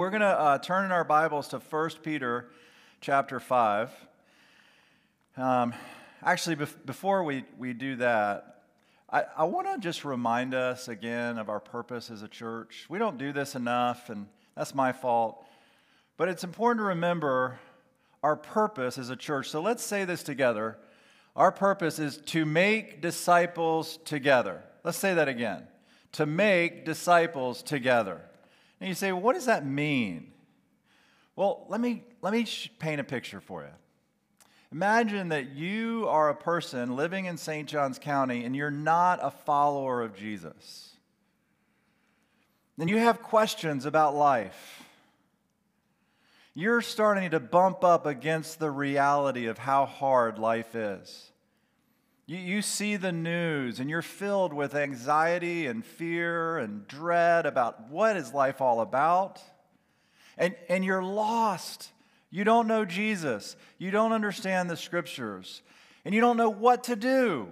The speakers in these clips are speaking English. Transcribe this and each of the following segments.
We're going to uh, turn in our Bibles to 1 Peter chapter 5. Um, actually, bef- before we, we do that, I, I want to just remind us again of our purpose as a church. We don't do this enough, and that's my fault. But it's important to remember our purpose as a church. So let's say this together. Our purpose is to make disciples together. Let's say that again. To make disciples together. And you say, well, what does that mean? Well, let me, let me paint a picture for you. Imagine that you are a person living in St. Johns County and you're not a follower of Jesus. Then you have questions about life. You're starting to bump up against the reality of how hard life is. You, you see the news and you're filled with anxiety and fear and dread about what is life all about. And, and you're lost. You don't know Jesus. You don't understand the scriptures. And you don't know what to do.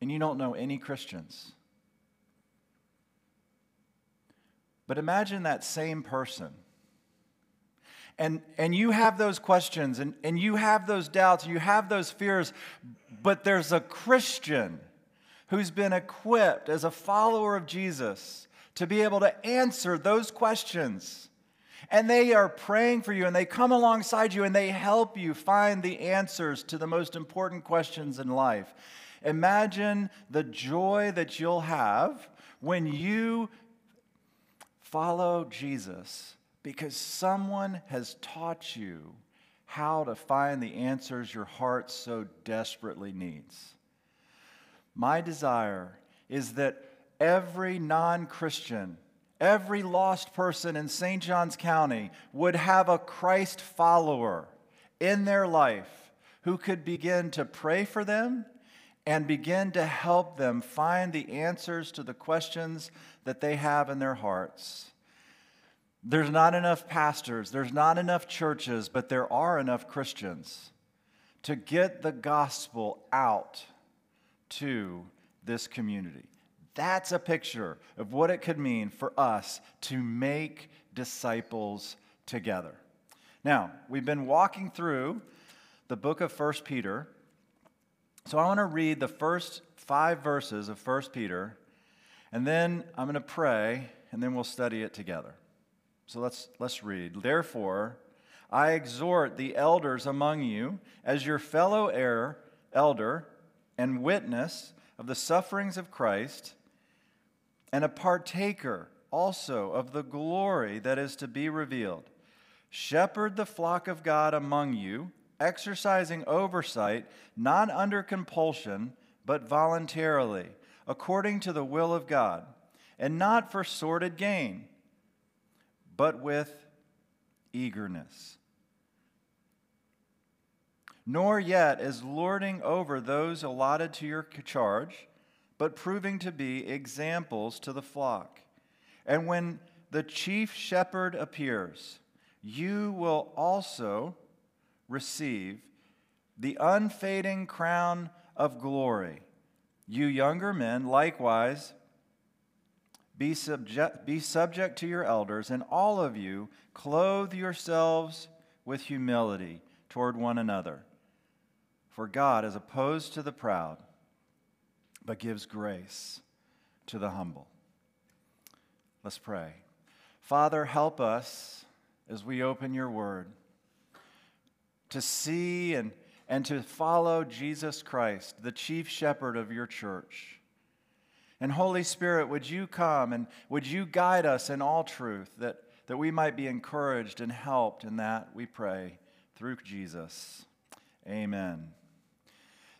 And you don't know any Christians. But imagine that same person and, and you have those questions and, and you have those doubts, you have those fears, but there's a Christian who's been equipped as a follower of Jesus to be able to answer those questions. And they are praying for you and they come alongside you and they help you find the answers to the most important questions in life. Imagine the joy that you'll have when you follow Jesus because someone has taught you how to find the answers your heart so desperately needs. My desire is that every non Christian, every lost person in St. Johns County would have a Christ follower in their life who could begin to pray for them and begin to help them find the answers to the questions that they have in their hearts. There's not enough pastors, there's not enough churches, but there are enough Christians to get the gospel out to this community. That's a picture of what it could mean for us to make disciples together. Now, we've been walking through the book of 1 Peter. So I want to read the first five verses of 1 Peter, and then I'm going to pray, and then we'll study it together. So let's, let's read. Therefore, I exhort the elders among you as your fellow heir, elder and witness of the sufferings of Christ, and a partaker also of the glory that is to be revealed. Shepherd the flock of God among you, exercising oversight, not under compulsion, but voluntarily, according to the will of God, and not for sordid gain but with eagerness. Nor yet as lording over those allotted to your charge, but proving to be examples to the flock. And when the chief shepherd appears, you will also receive the unfading crown of glory. You younger men, likewise, be subject, be subject to your elders, and all of you clothe yourselves with humility toward one another. For God is opposed to the proud, but gives grace to the humble. Let's pray. Father, help us as we open your word to see and, and to follow Jesus Christ, the chief shepherd of your church. And Holy Spirit, would you come and would you guide us in all truth that, that we might be encouraged and helped in that, we pray, through Jesus. Amen.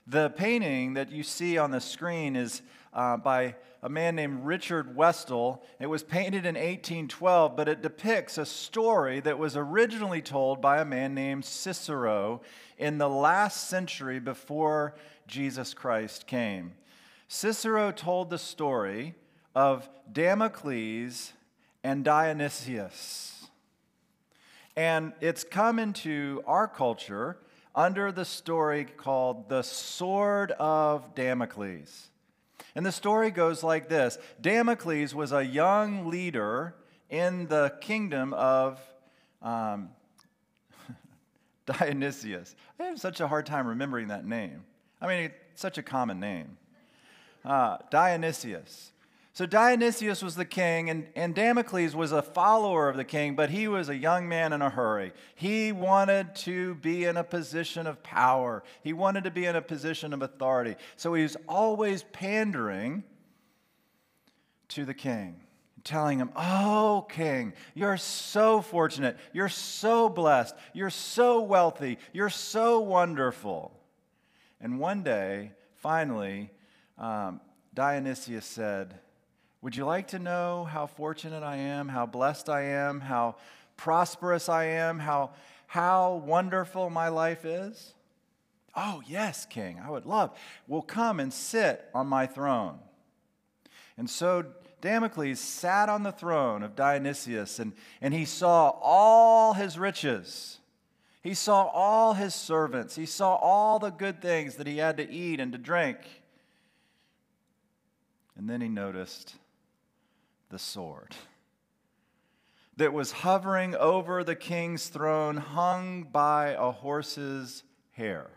The painting that you see on the screen is uh, by a man named Richard Westall. It was painted in 1812, but it depicts a story that was originally told by a man named Cicero in the last century before Jesus Christ came. Cicero told the story of Damocles and Dionysius. And it's come into our culture under the story called The Sword of Damocles. And the story goes like this Damocles was a young leader in the kingdom of um, Dionysius. I have such a hard time remembering that name. I mean, it's such a common name. Uh, Dionysius. So Dionysius was the king, and, and Damocles was a follower of the king, but he was a young man in a hurry. He wanted to be in a position of power, he wanted to be in a position of authority. So he was always pandering to the king, telling him, Oh, king, you're so fortunate, you're so blessed, you're so wealthy, you're so wonderful. And one day, finally, um, Dionysius said, would you like to know how fortunate I am, how blessed I am, how prosperous I am, how, how wonderful my life is? Oh, yes, King, I would love. Well, come and sit on my throne. And so Damocles sat on the throne of Dionysius, and, and he saw all his riches. He saw all his servants. He saw all the good things that he had to eat and to drink. And then he noticed the sword that was hovering over the king's throne, hung by a horse's hair.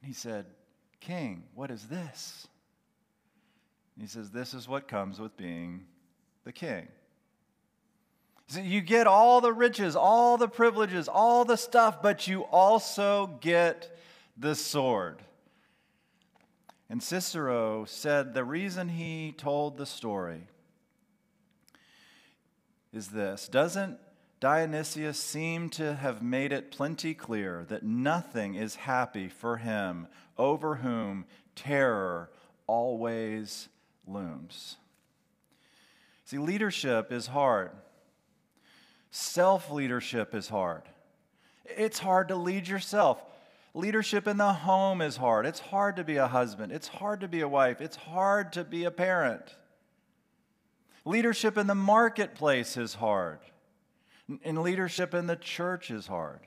And he said, King, what is this? And he says, This is what comes with being the king. You get all the riches, all the privileges, all the stuff, but you also get the sword. And Cicero said the reason he told the story is this Doesn't Dionysius seem to have made it plenty clear that nothing is happy for him over whom terror always looms? See, leadership is hard. Self leadership is hard. It's hard to lead yourself. Leadership in the home is hard. It's hard to be a husband. It's hard to be a wife. It's hard to be a parent. Leadership in the marketplace is hard. And leadership in the church is hard.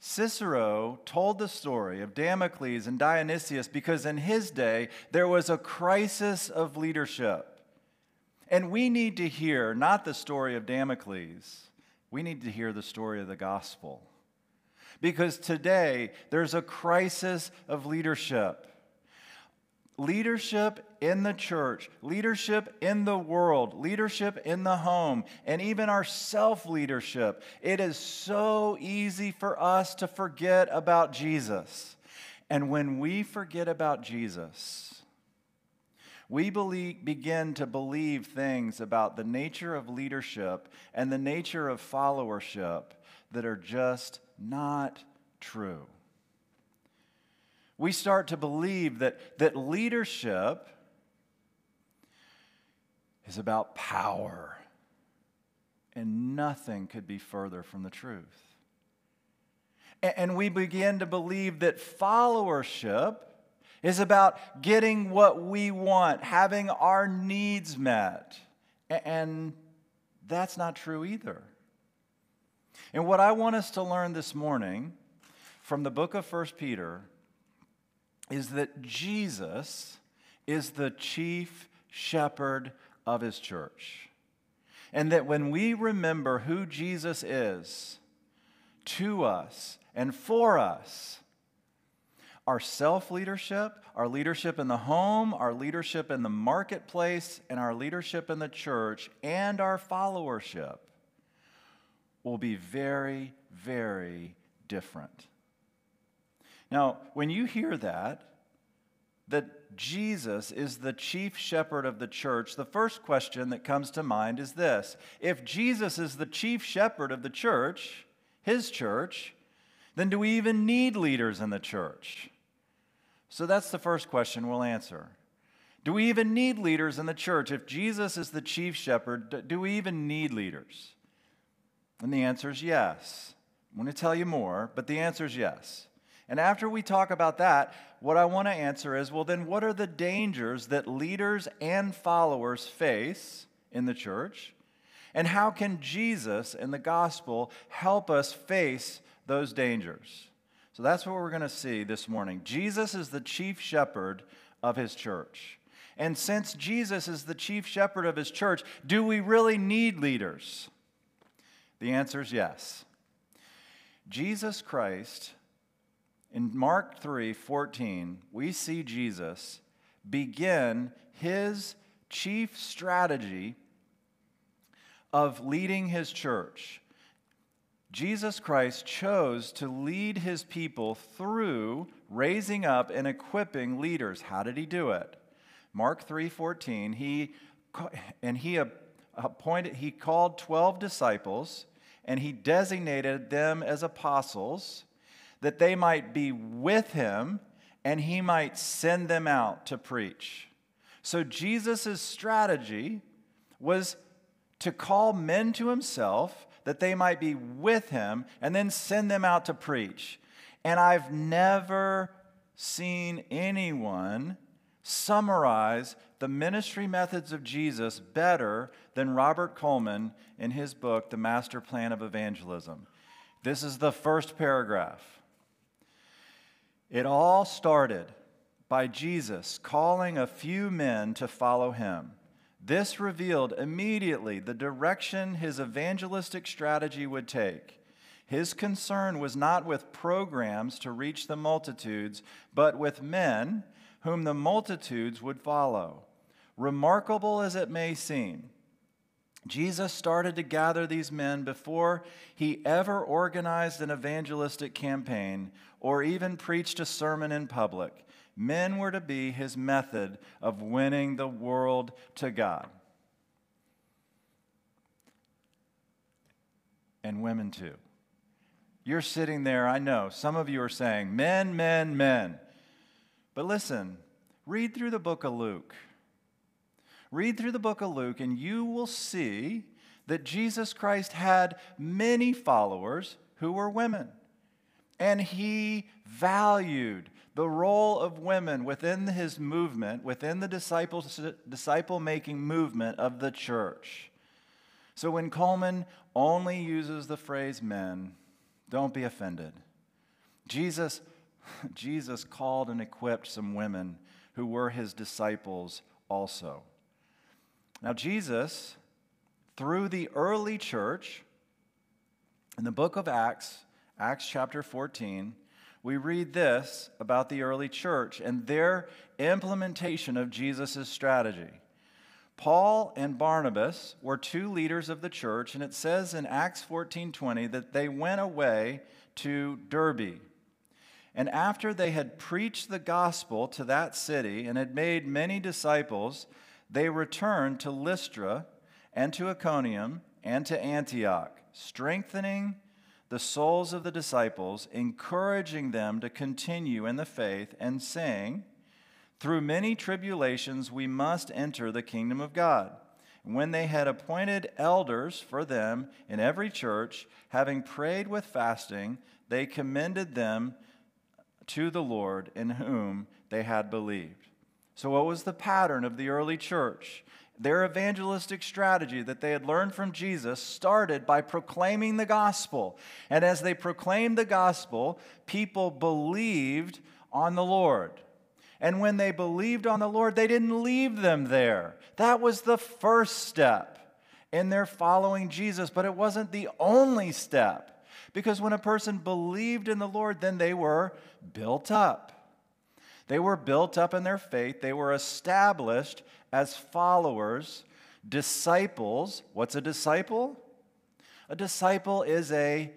Cicero told the story of Damocles and Dionysius because in his day there was a crisis of leadership. And we need to hear not the story of Damocles, we need to hear the story of the gospel. Because today there's a crisis of leadership. Leadership in the church, leadership in the world, leadership in the home, and even our self leadership. It is so easy for us to forget about Jesus. And when we forget about Jesus, we believe, begin to believe things about the nature of leadership and the nature of followership that are just not true. We start to believe that, that leadership is about power, and nothing could be further from the truth. And we begin to believe that followership is about getting what we want, having our needs met. And that's not true either. And what I want us to learn this morning from the book of 1 Peter is that Jesus is the chief shepherd of his church. And that when we remember who Jesus is to us and for us, our self leadership, our leadership in the home, our leadership in the marketplace, and our leadership in the church, and our followership will be very, very different. Now, when you hear that, that Jesus is the chief shepherd of the church, the first question that comes to mind is this If Jesus is the chief shepherd of the church, his church, then do we even need leaders in the church? So that's the first question we'll answer. Do we even need leaders in the church? If Jesus is the chief shepherd, do we even need leaders? And the answer is yes. I'm going to tell you more, but the answer is yes. And after we talk about that, what I want to answer is well, then what are the dangers that leaders and followers face in the church? And how can Jesus and the gospel help us face those dangers? So that's what we're going to see this morning. Jesus is the chief shepherd of his church. And since Jesus is the chief shepherd of his church, do we really need leaders? The answer is yes. Jesus Christ, in Mark 3 14, we see Jesus begin his chief strategy of leading his church. Jesus Christ chose to lead his people through raising up and equipping leaders. How did he do it? Mark 3:14, he and he appointed he called 12 disciples and he designated them as apostles that they might be with him and he might send them out to preach. So Jesus' strategy was to call men to himself that they might be with him and then send them out to preach. And I've never seen anyone summarize the ministry methods of Jesus better than Robert Coleman in his book, The Master Plan of Evangelism. This is the first paragraph. It all started by Jesus calling a few men to follow him. This revealed immediately the direction his evangelistic strategy would take. His concern was not with programs to reach the multitudes, but with men whom the multitudes would follow. Remarkable as it may seem, Jesus started to gather these men before he ever organized an evangelistic campaign or even preached a sermon in public. Men were to be his method of winning the world to God. And women too. You're sitting there, I know, some of you are saying, men, men, men. But listen, read through the book of Luke. Read through the book of Luke, and you will see that Jesus Christ had many followers who were women. And he valued the role of women within his movement, within the disciple making movement of the church. So when Coleman only uses the phrase men, don't be offended. Jesus, Jesus called and equipped some women who were his disciples also. Now, Jesus, through the early church, in the book of Acts, Acts chapter 14, we read this about the early church and their implementation of Jesus' strategy. Paul and Barnabas were two leaders of the church, and it says in Acts 14:20 that they went away to Derbe. And after they had preached the gospel to that city and had made many disciples, they returned to Lystra and to Iconium and to Antioch, strengthening the souls of the disciples, encouraging them to continue in the faith, and saying, Through many tribulations we must enter the kingdom of God. When they had appointed elders for them in every church, having prayed with fasting, they commended them to the Lord in whom they had believed. So, what was the pattern of the early church? Their evangelistic strategy that they had learned from Jesus started by proclaiming the gospel. And as they proclaimed the gospel, people believed on the Lord. And when they believed on the Lord, they didn't leave them there. That was the first step in their following Jesus, but it wasn't the only step. Because when a person believed in the Lord, then they were built up. They were built up in their faith, they were established as followers, disciples. What's a disciple? A disciple is a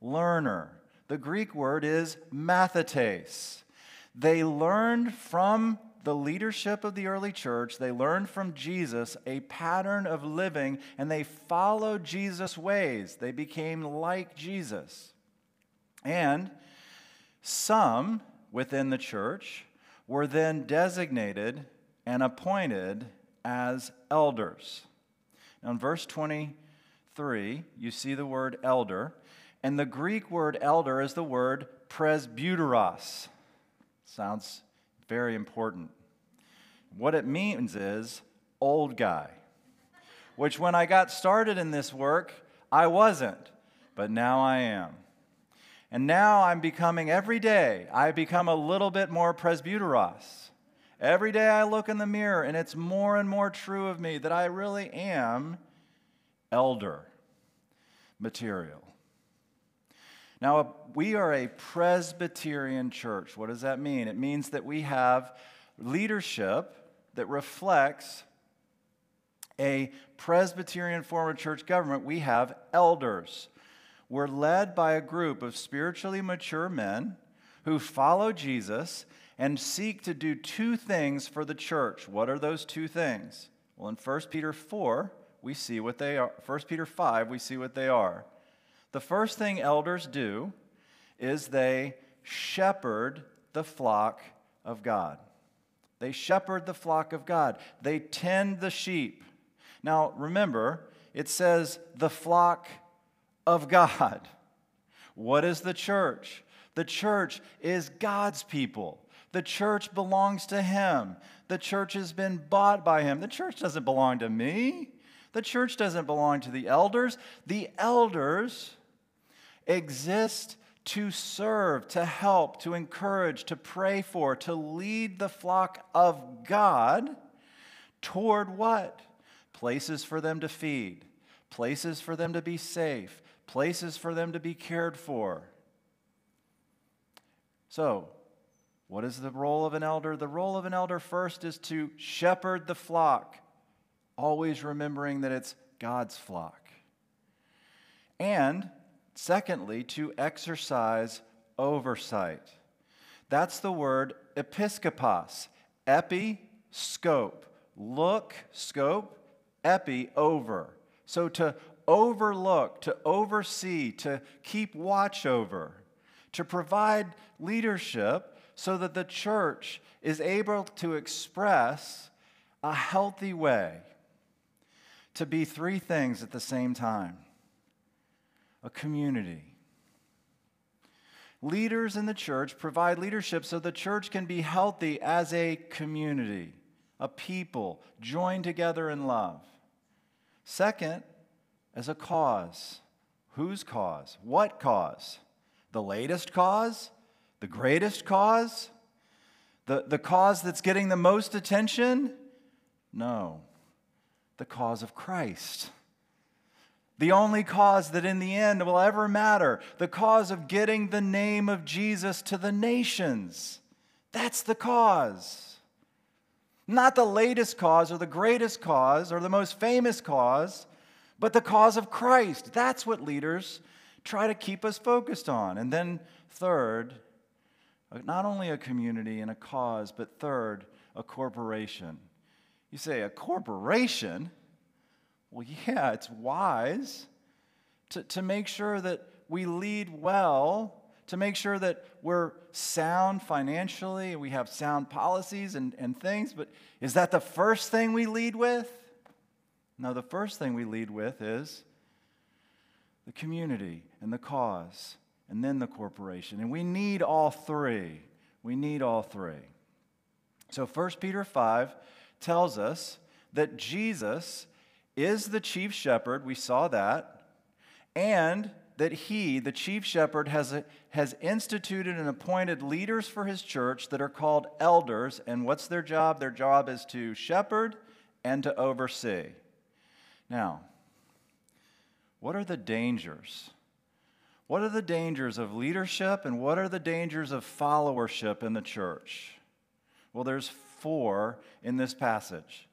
learner. The Greek word is mathetes. They learned from the leadership of the early church, they learned from Jesus a pattern of living and they followed Jesus' ways. They became like Jesus. And some within the church were then designated and appointed as elders. Now, in verse 23, you see the word elder, and the Greek word elder is the word presbyteros. Sounds very important. What it means is old guy, which when I got started in this work, I wasn't, but now I am. And now I'm becoming every day, I become a little bit more presbyteros. Every day I look in the mirror, and it's more and more true of me that I really am elder material. Now, we are a Presbyterian church. What does that mean? It means that we have leadership that reflects a Presbyterian form of church government. We have elders. We're led by a group of spiritually mature men who follow Jesus and seek to do two things for the church. What are those two things? Well, in 1 Peter 4, we see what they are. 1 Peter 5, we see what they are. The first thing elders do is they shepherd the flock of God. They shepherd the flock of God. They tend the sheep. Now, remember, it says the flock of God. What is the church? The church is God's people. The church belongs to Him. The church has been bought by Him. The church doesn't belong to me. The church doesn't belong to the elders. The elders exist to serve, to help, to encourage, to pray for, to lead the flock of God toward what? Places for them to feed, places for them to be safe, places for them to be cared for. So, what is the role of an elder? The role of an elder first is to shepherd the flock, always remembering that it's God's flock. And secondly, to exercise oversight. That's the word episkopos, epi, scope, look, scope, epi, over. So to overlook, to oversee, to keep watch over, to provide leadership so that the church is able to express a healthy way to be three things at the same time a community. Leaders in the church provide leadership so the church can be healthy as a community, a people joined together in love. Second, as a cause. Whose cause? What cause? The latest cause? The greatest cause? The, the cause that's getting the most attention? No, the cause of Christ. The only cause that in the end will ever matter, the cause of getting the name of Jesus to the nations. That's the cause. Not the latest cause or the greatest cause or the most famous cause, but the cause of Christ. That's what leaders try to keep us focused on. And then, third, uh, not only a community and a cause, but third, a corporation. You say, a corporation? Well, yeah, it's wise to, to make sure that we lead well, to make sure that we're sound financially, we have sound policies and, and things, but is that the first thing we lead with? No, the first thing we lead with is the community and the cause, and then the corporation. And we need all three. We need all three. So 1 Peter 5 tells us that Jesus is the chief shepherd. We saw that. And that he, the chief shepherd, has, a, has instituted and appointed leaders for his church that are called elders. And what's their job? Their job is to shepherd and to oversee. Now, what are the dangers? What are the dangers of leadership and what are the dangers of followership in the church? Well, there's four in this passage.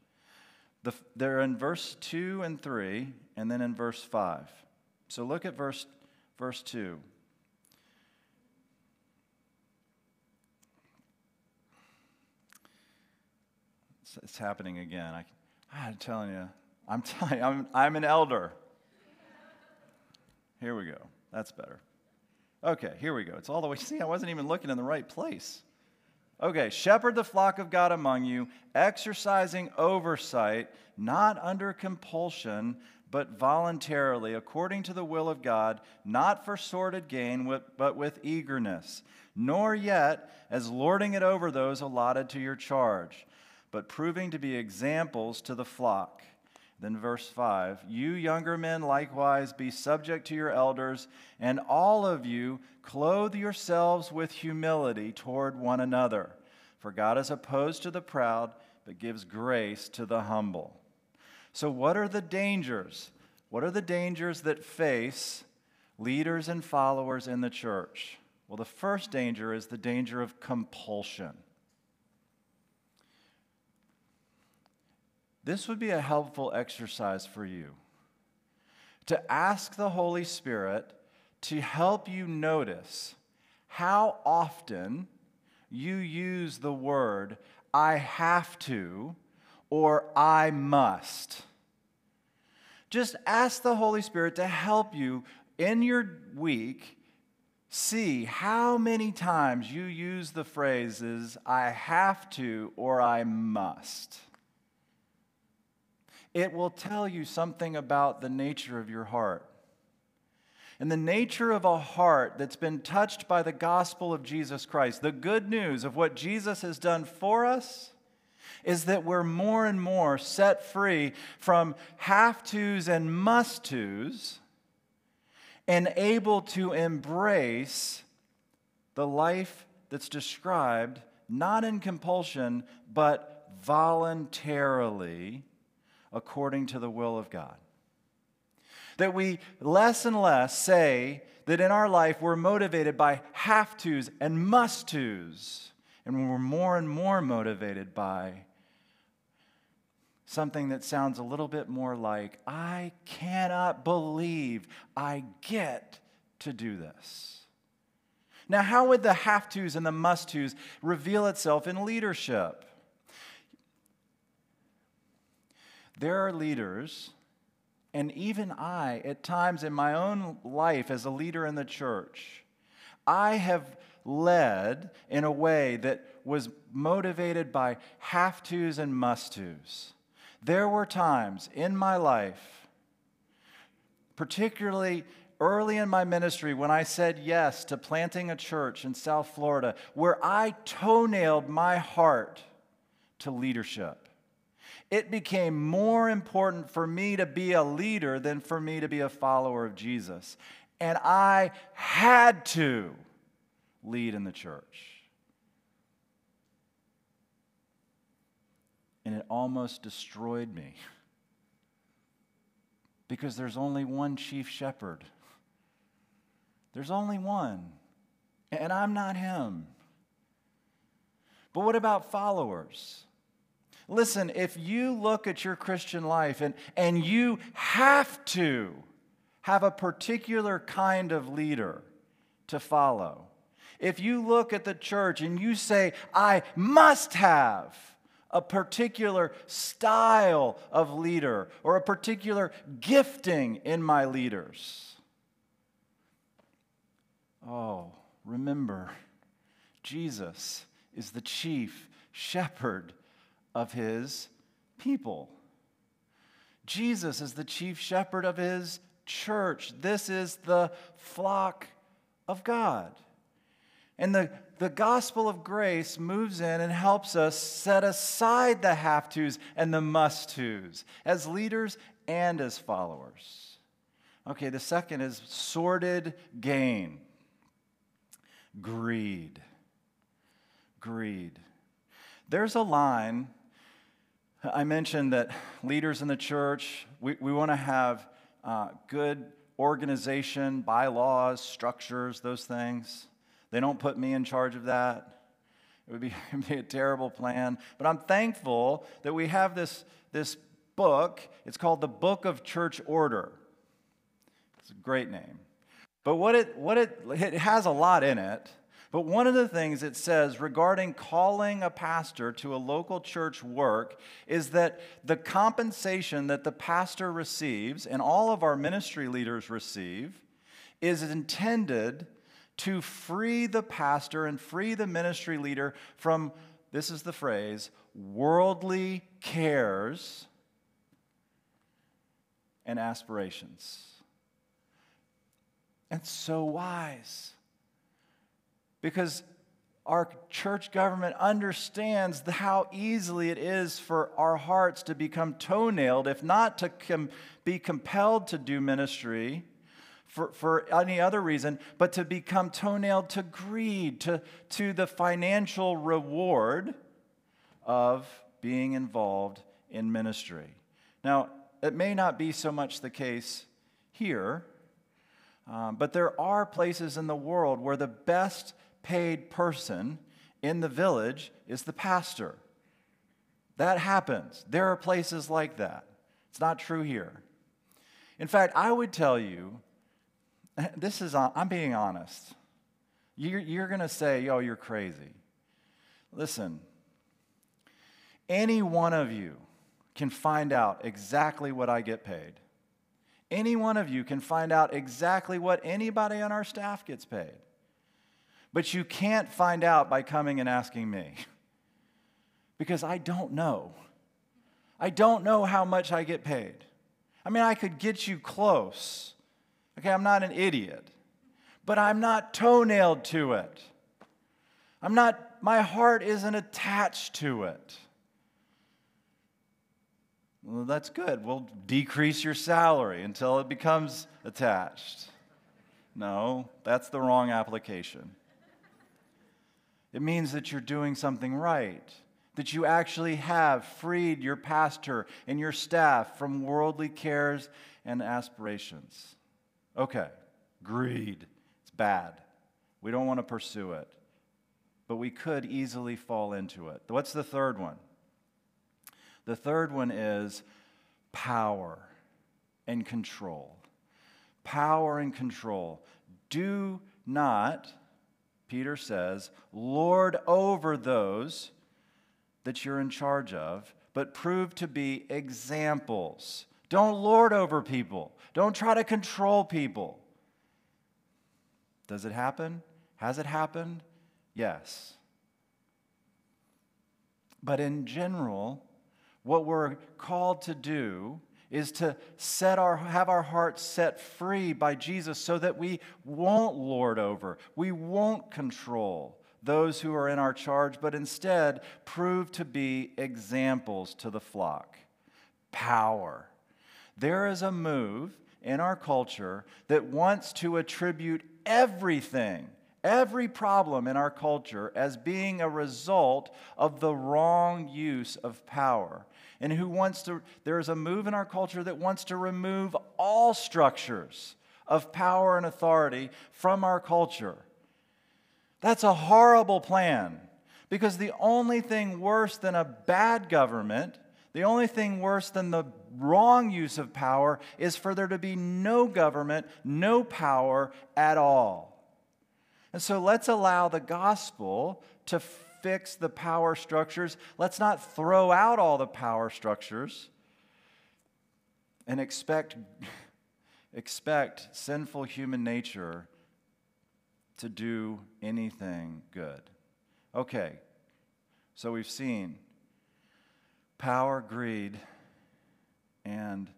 The, they're in verse 2 and 3, and then in verse 5. So look at verse, verse 2. It's, it's happening again. I, I'm telling you, I'm telling you, I'm, I'm an elder. Here we go. That's better. Okay, here we go. It's all the way. See, I wasn't even looking in the right place. Okay, shepherd the flock of God among you, exercising oversight, not under compulsion, but voluntarily, according to the will of God, not for sordid gain, but with eagerness, nor yet as lording it over those allotted to your charge, but proving to be examples to the flock. Then, verse 5 You younger men likewise be subject to your elders, and all of you clothe yourselves with humility toward one another. For God is opposed to the proud, but gives grace to the humble. So, what are the dangers? What are the dangers that face leaders and followers in the church? Well, the first danger is the danger of compulsion. This would be a helpful exercise for you to ask the Holy Spirit to help you notice how often you use the word I have to or I must. Just ask the Holy Spirit to help you in your week see how many times you use the phrases I have to or I must. It will tell you something about the nature of your heart. And the nature of a heart that's been touched by the gospel of Jesus Christ, the good news of what Jesus has done for us, is that we're more and more set free from have tos and must tos and able to embrace the life that's described not in compulsion, but voluntarily according to the will of God. That we less and less say that in our life we're motivated by have tos and must tos, and we're more and more motivated by something that sounds a little bit more like, I cannot believe I get to do this. Now, how would the have tos and the must tos reveal itself in leadership? There are leaders and even I, at times in my own life as a leader in the church, I have led in a way that was motivated by have tos and must tos. There were times in my life, particularly early in my ministry, when I said yes to planting a church in South Florida, where I toenailed my heart to leadership it became more important for me to be a leader than for me to be a follower of Jesus. And I had to lead in the church. And it almost destroyed me. Because there's only one chief shepherd. There's only one. And I'm not him. But what about followers? Listen, if you look at your Christian life and, and you have to have a particular kind of leader to follow, if you look at the church and you say, I must have a particular style of leader or a particular gifting in my leaders, oh, remember, Jesus is the chief shepherd of his people. Jesus is the chief shepherd of his church. This is the flock of God. And the, the gospel of grace moves in and helps us set aside the have tos and the must tos as leaders and as followers. Okay, the second is sordid gain, greed. Greed. There's a line I mentioned that leaders in the church, we, we want to have uh, good organization, bylaws, structures, those things. They don't put me in charge of that. It would be, be a terrible plan. But I'm thankful that we have this, this book. It's called the Book of Church Order. It's a great name. But what it, what it, it has a lot in it. But one of the things it says regarding calling a pastor to a local church work is that the compensation that the pastor receives and all of our ministry leaders receive is intended to free the pastor and free the ministry leader from, this is the phrase, worldly cares and aspirations. And so wise because our church government understands how easily it is for our hearts to become toenailed, if not to com- be compelled to do ministry, for, for any other reason, but to become toenailed to greed, to, to the financial reward of being involved in ministry. Now, it may not be so much the case here, um, but there are places in the world where the best paid person in the village is the pastor. That happens. There are places like that. It's not true here. In fact, I would tell you this is, I'm being honest. You're, you're going to say, oh, you're crazy. Listen, any one of you can find out exactly what I get paid. Any one of you can find out exactly what anybody on our staff gets paid. But you can't find out by coming and asking me because I don't know. I don't know how much I get paid. I mean, I could get you close, Okay, I'm not an idiot, but I'm not toenailed to it. I'm not, my heart isn't attached to it. Well, that's good. We'll decrease your salary until it becomes attached. No, that's the wrong application. It means that you're doing something right, that you actually have freed your pastor and your staff from worldly cares and aspirations. Okay, greed. It's bad. We don't want to pursue it. But we could easily fall into it. What's the third one? The third one is power and control. Power and control. Do not, Peter says, lord over those that you're in charge of, but prove to be examples don't lord over people. Don't try to control people. Does it happen? Has it happened? Yes. But in general, what we're called to do is to set our have our hearts set free by Jesus so that we won't lord over, we won't control those who are in our charge, but instead prove to be examples to the flock. Power there is a move in our culture that wants to attribute everything, every problem in our culture, as being a result of the wrong use of power. And who wants to, there is a move in our culture that wants to remove all structures of power and authority from our culture. That's a horrible plan because the only thing worse than a bad government the only thing worse than the wrong use of power is for there to be no government, no power at all. And so let's allow the gospel to fix the power structures. Let's not throw out all the power structures and expect, expect sinful human nature to do anything good. Okay, so we've seen power, greed, and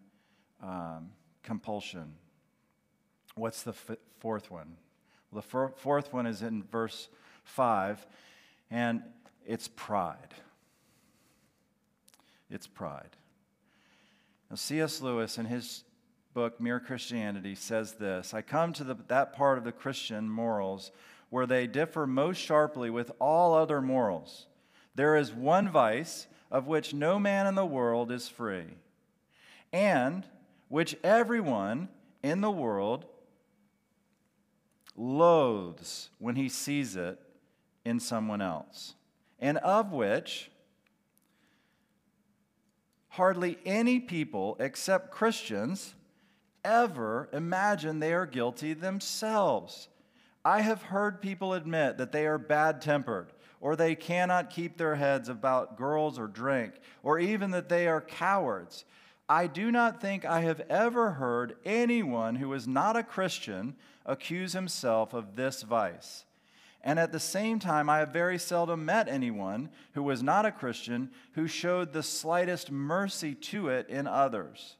um, compulsion. What's the f- fourth one? Well, the f- fourth one is in verse 5, and it's pride. It's pride. Now, C.S. Lewis, in his book, Mere Christianity, says this I come to the, that part of the Christian morals where they differ most sharply with all other morals. There is one vice of which no man in the world is free, and which everyone in the world loathes when he sees it in someone else, and of which hardly any people except Christians ever imagine they are guilty themselves. I have heard people admit that they are bad tempered or they cannot keep their heads about girls or drink, or even that they are cowards. I do not think I have ever heard anyone who is not a Christian accuse himself of this vice. And at the same time, I have very seldom met anyone who was not a Christian who showed the slightest mercy to it in others.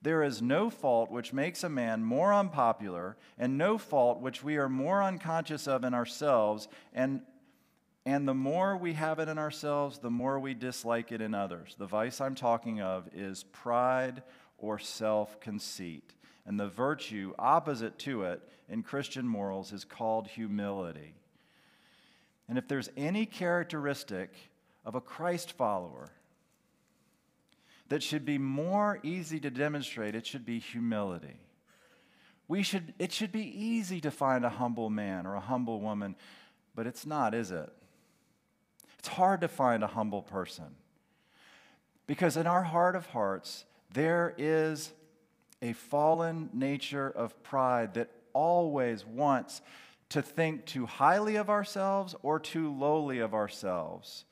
There is no fault which makes a man more unpopular, and no fault which we are more unconscious of in ourselves and and the more we have it in ourselves, the more we dislike it in others. The vice I'm talking of is pride or self conceit. And the virtue opposite to it in Christian morals is called humility. And if there's any characteristic of a Christ follower that should be more easy to demonstrate, it should be humility. We should, it should be easy to find a humble man or a humble woman, but it's not, is it? It's hard to find a humble person. Because in our heart of hearts, there is a fallen nature of pride that always wants to think too highly of ourselves or too lowly of ourselves.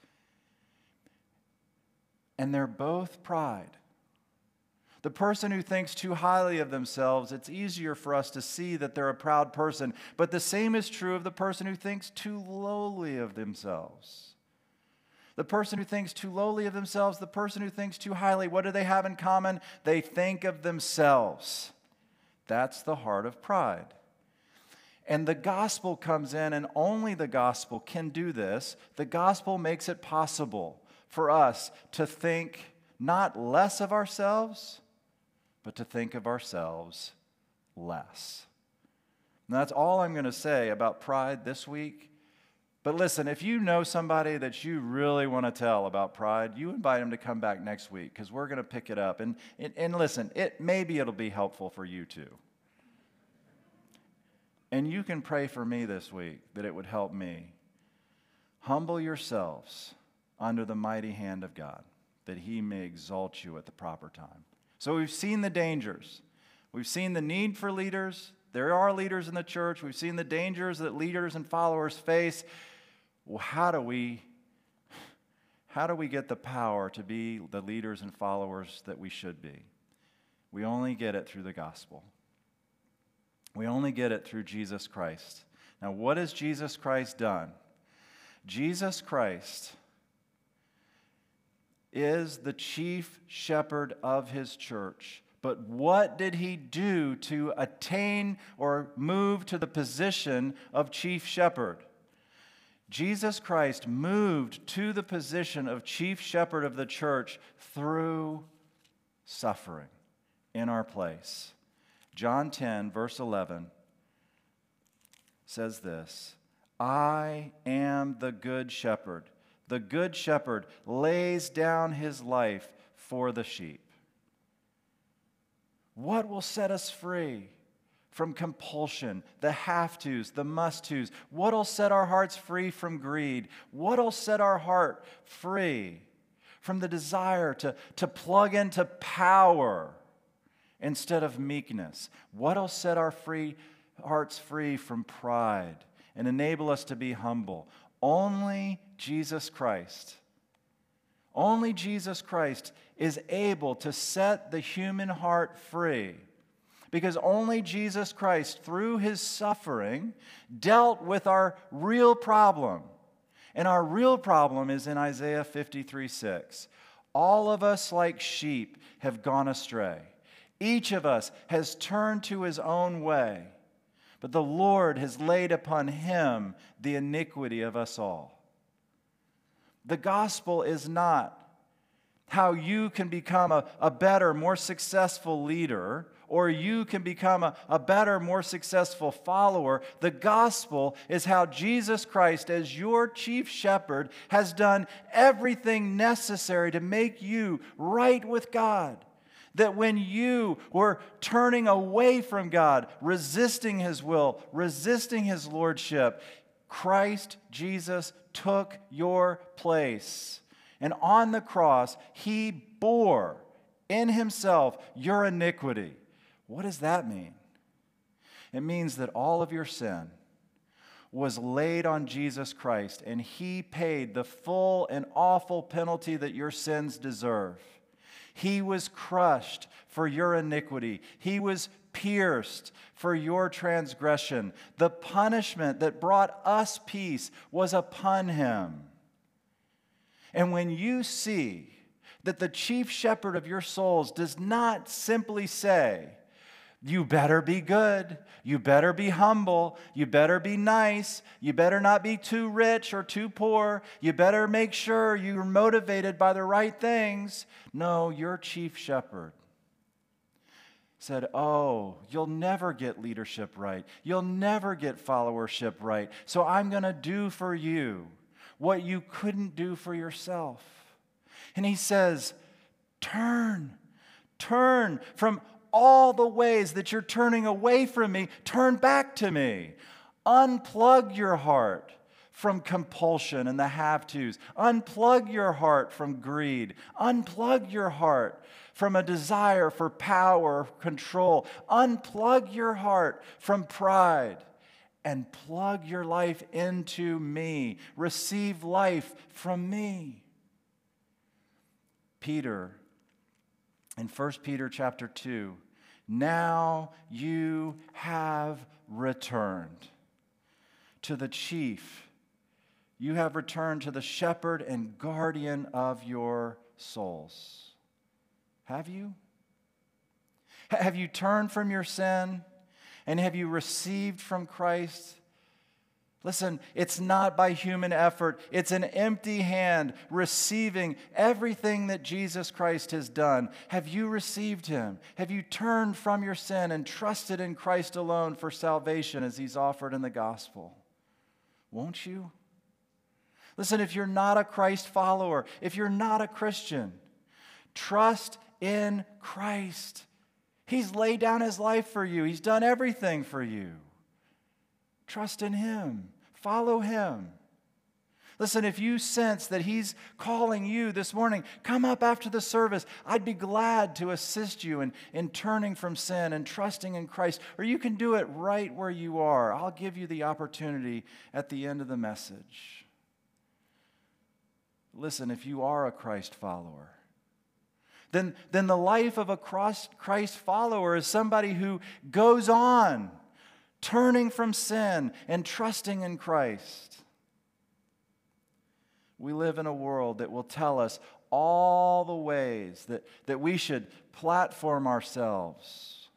And they're both pride. The person who thinks too highly of themselves, it's easier for us to see that they're a proud person. But the same is true of the person who thinks too lowly of themselves. The person who thinks too lowly of themselves, the person who thinks too highly, what do they have in common? They think of themselves. That's the heart of pride. And the gospel comes in, and only the gospel can do this. The gospel makes it possible for us to think not less of ourselves, but to think of ourselves less. And that's all I'm going to say about pride this week. But listen, if you know somebody that you really want to tell about pride, you invite them to come back next week because we're going to pick it up. And, and, and listen, it, maybe it'll be helpful for you too. And you can pray for me this week that it would help me. Humble yourselves under the mighty hand of God, that he may exalt you at the proper time. So we've seen the dangers. We've seen the need for leaders. There are leaders in the church. We've seen the dangers that leaders and followers face well, how do we how do we get the power to be the leaders and followers that we should be? We only get it through the gospel. We only get it through Jesus Christ. Now, what has Jesus Christ done? Jesus Christ is the chief shepherd of his church. But what did he do to attain or move to the position of chief shepherd? Jesus Christ moved to the position of chief shepherd of the church through suffering in our place. John 10, verse 11 says this I am the good shepherd. The good shepherd lays down his life for the sheep. What will set us free? from compulsion, the have tos, the must tos? What'll set our hearts free from greed? What'll set our heart free from the desire to, to plug into power instead of meekness? What'll set our free hearts free from pride and enable us to be humble? Only Jesus Christ. Only Jesus Christ is able to set the human heart free because only Jesus Christ, through his suffering, dealt with our real problem. And our real problem is in Isaiah 53 6. All of us, like sheep, have gone astray. Each of us has turned to his own way, but the Lord has laid upon him the iniquity of us all. The gospel is not how you can become a, a better, more successful leader or you can become a, a better, more successful follower. The gospel is how Jesus Christ, as your chief shepherd, has done everything necessary to make you right with God. That when you were turning away from God, resisting His will, resisting His lordship, Christ Jesus took your place. And on the cross, He bore in Himself your iniquity. What does that mean? It means that all of your sin was laid on Jesus Christ, and He paid the full and awful penalty that your sins deserve. He was crushed for your iniquity. He was pierced for your transgression. The punishment that brought us peace was upon him. And when you see that the chief shepherd of your souls does not simply say, you better be good. You better be humble. You better be nice. You better not be too rich or too poor. You better make sure you're motivated by the right things. No, your chief shepherd said, Oh, you'll never get leadership right. You'll never get followership right. So I'm going to do for you what you couldn't do for yourself. And he says, Turn, turn from all the ways that you're turning away from me, turn back to me. Unplug your heart from compulsion and the have tos. Unplug your heart from greed. Unplug your heart from a desire for power, control. Unplug your heart from pride and plug your life into me. Receive life from me. Peter in 1 Peter chapter 2, now you have returned to the chief. You have returned to the shepherd and guardian of your souls. Have you? Have you turned from your sin? And have you received from Christ Listen, it's not by human effort. It's an empty hand receiving everything that Jesus Christ has done. Have you received him? Have you turned from your sin and trusted in Christ alone for salvation as he's offered in the gospel? Won't you? Listen, if you're not a Christ follower, if you're not a Christian, trust in Christ. He's laid down his life for you, he's done everything for you. Trust in Him, follow Him. Listen, if you sense that He's calling you this morning, come up after the service. I'd be glad to assist you in, in turning from sin and trusting in Christ. Or you can do it right where you are. I'll give you the opportunity at the end of the message. Listen, if you are a Christ follower, then, then the life of a Christ follower is somebody who goes on turning from sin and trusting in Christ. We live in a world that will tell us all the ways that, that we should platform ourselves,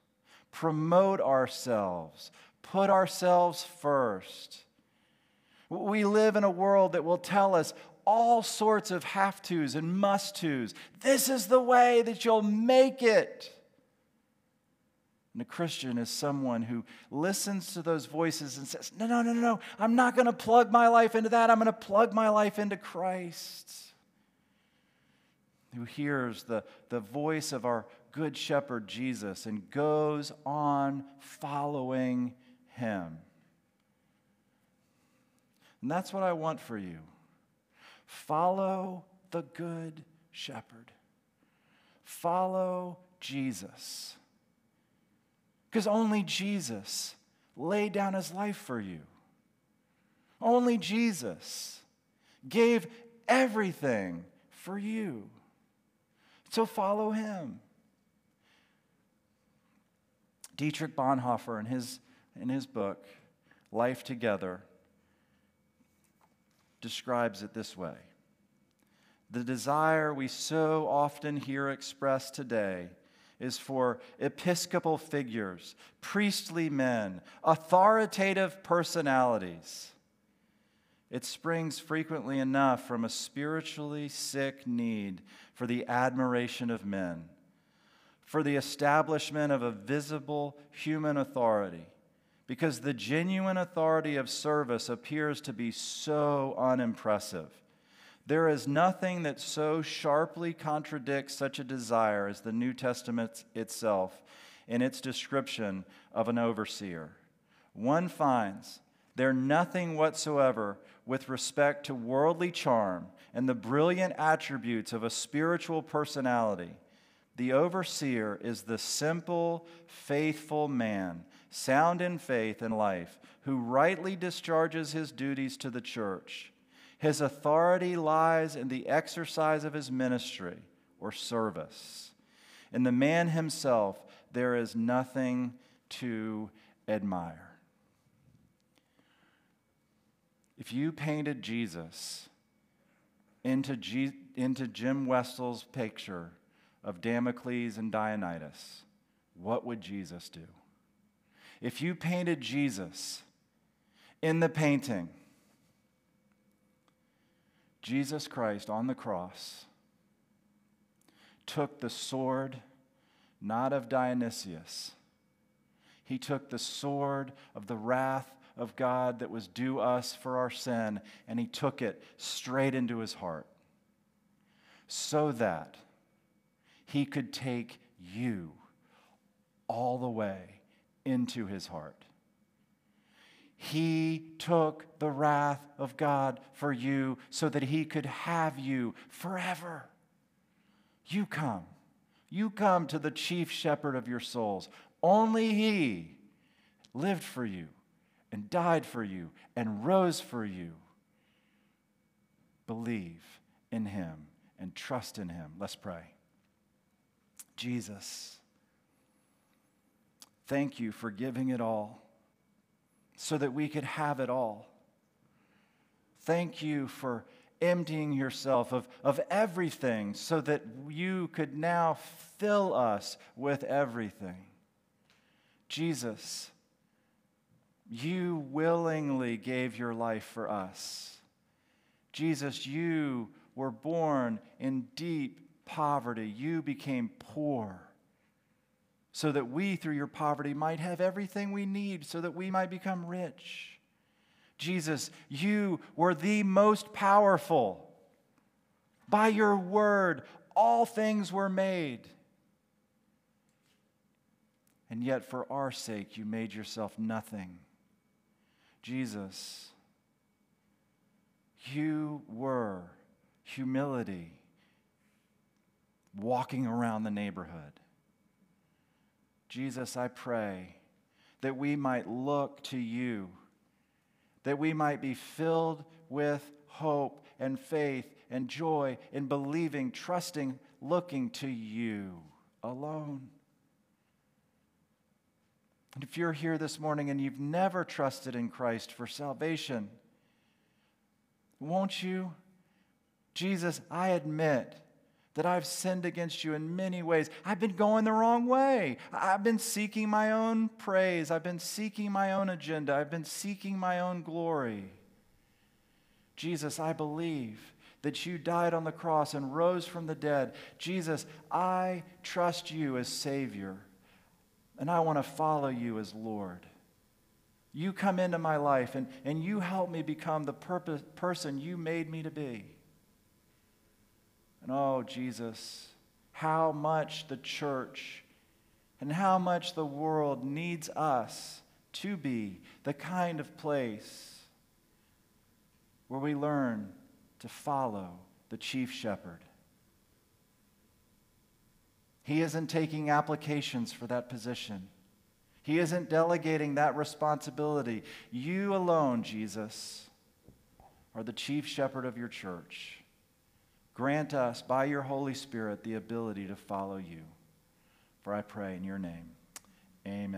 promote ourselves, put ourselves first. We live in a world that will tell us all sorts of have tos and must tos. This is the way that you'll make it. And a Christian is someone who listens to those voices and says, No, no, no, no, I'm not going to plug my life into that. I'm going to plug my life into Christ. Who hears the, the voice of our good shepherd Jesus and goes on following him. And that's what I want for you. Follow the good shepherd, follow Jesus. Because only Jesus laid down his life for you. Only Jesus gave everything for you. So follow him. Dietrich Bonhoeffer, in his, in his book, Life Together, describes it this way The desire we so often hear expressed today is for episcopal figures, priestly men, authoritative personalities. It springs frequently enough from a spiritually sick need for the admiration of men, for the establishment of a visible human authority, because the genuine authority of service appears to be so unimpressive there is nothing that so sharply contradicts such a desire as the New Testament itself in its description of an overseer. One finds there nothing whatsoever with respect to worldly charm and the brilliant attributes of a spiritual personality. The overseer is the simple, faithful man, sound in faith and life, who rightly discharges his duties to the church his authority lies in the exercise of his ministry or service. In the man himself, there is nothing to admire. If you painted Jesus into, G- into Jim Westall's picture of Damocles and Dionysus, what would Jesus do? If you painted Jesus in the painting, Jesus Christ on the cross took the sword not of Dionysius. He took the sword of the wrath of God that was due us for our sin, and he took it straight into his heart so that he could take you all the way into his heart. He took the wrath of God for you so that he could have you forever. You come. You come to the chief shepherd of your souls. Only he lived for you and died for you and rose for you. Believe in him and trust in him. Let's pray. Jesus, thank you for giving it all so that we could have it all. Thank you for emptying yourself of, of everything so that you could now fill us with everything. Jesus, you willingly gave your life for us. Jesus, you were born in deep poverty. You became poor so that we, through your poverty, might have everything we need, so that we might become rich. Jesus, you were the most powerful. By your word, all things were made. And yet, for our sake, you made yourself nothing. Jesus, you were humility walking around the neighborhood. Jesus, I pray that we might look to you, that we might be filled with hope and faith and joy in believing, trusting, looking to you alone. And if you're here this morning and you've never trusted in Christ for salvation, won't you? Jesus, I admit that I've sinned against you in many ways. I've been going the wrong way. I've been seeking my own praise. I've been seeking my own agenda. I've been seeking my own glory. Jesus, I believe that you died on the cross and rose from the dead. Jesus, I trust you as Savior, and I want to follow you as Lord. You come into my life and, and you help me become the purpose, person you made me to be. And oh, Jesus, how much the church and how much the world needs us to be the kind of place where we learn to follow the chief shepherd. He isn't taking applications for that position. He isn't delegating that responsibility. You alone, Jesus, are the chief shepherd of your church. Grant us, by your Holy Spirit, the ability to follow you. For I pray in your name. Amen.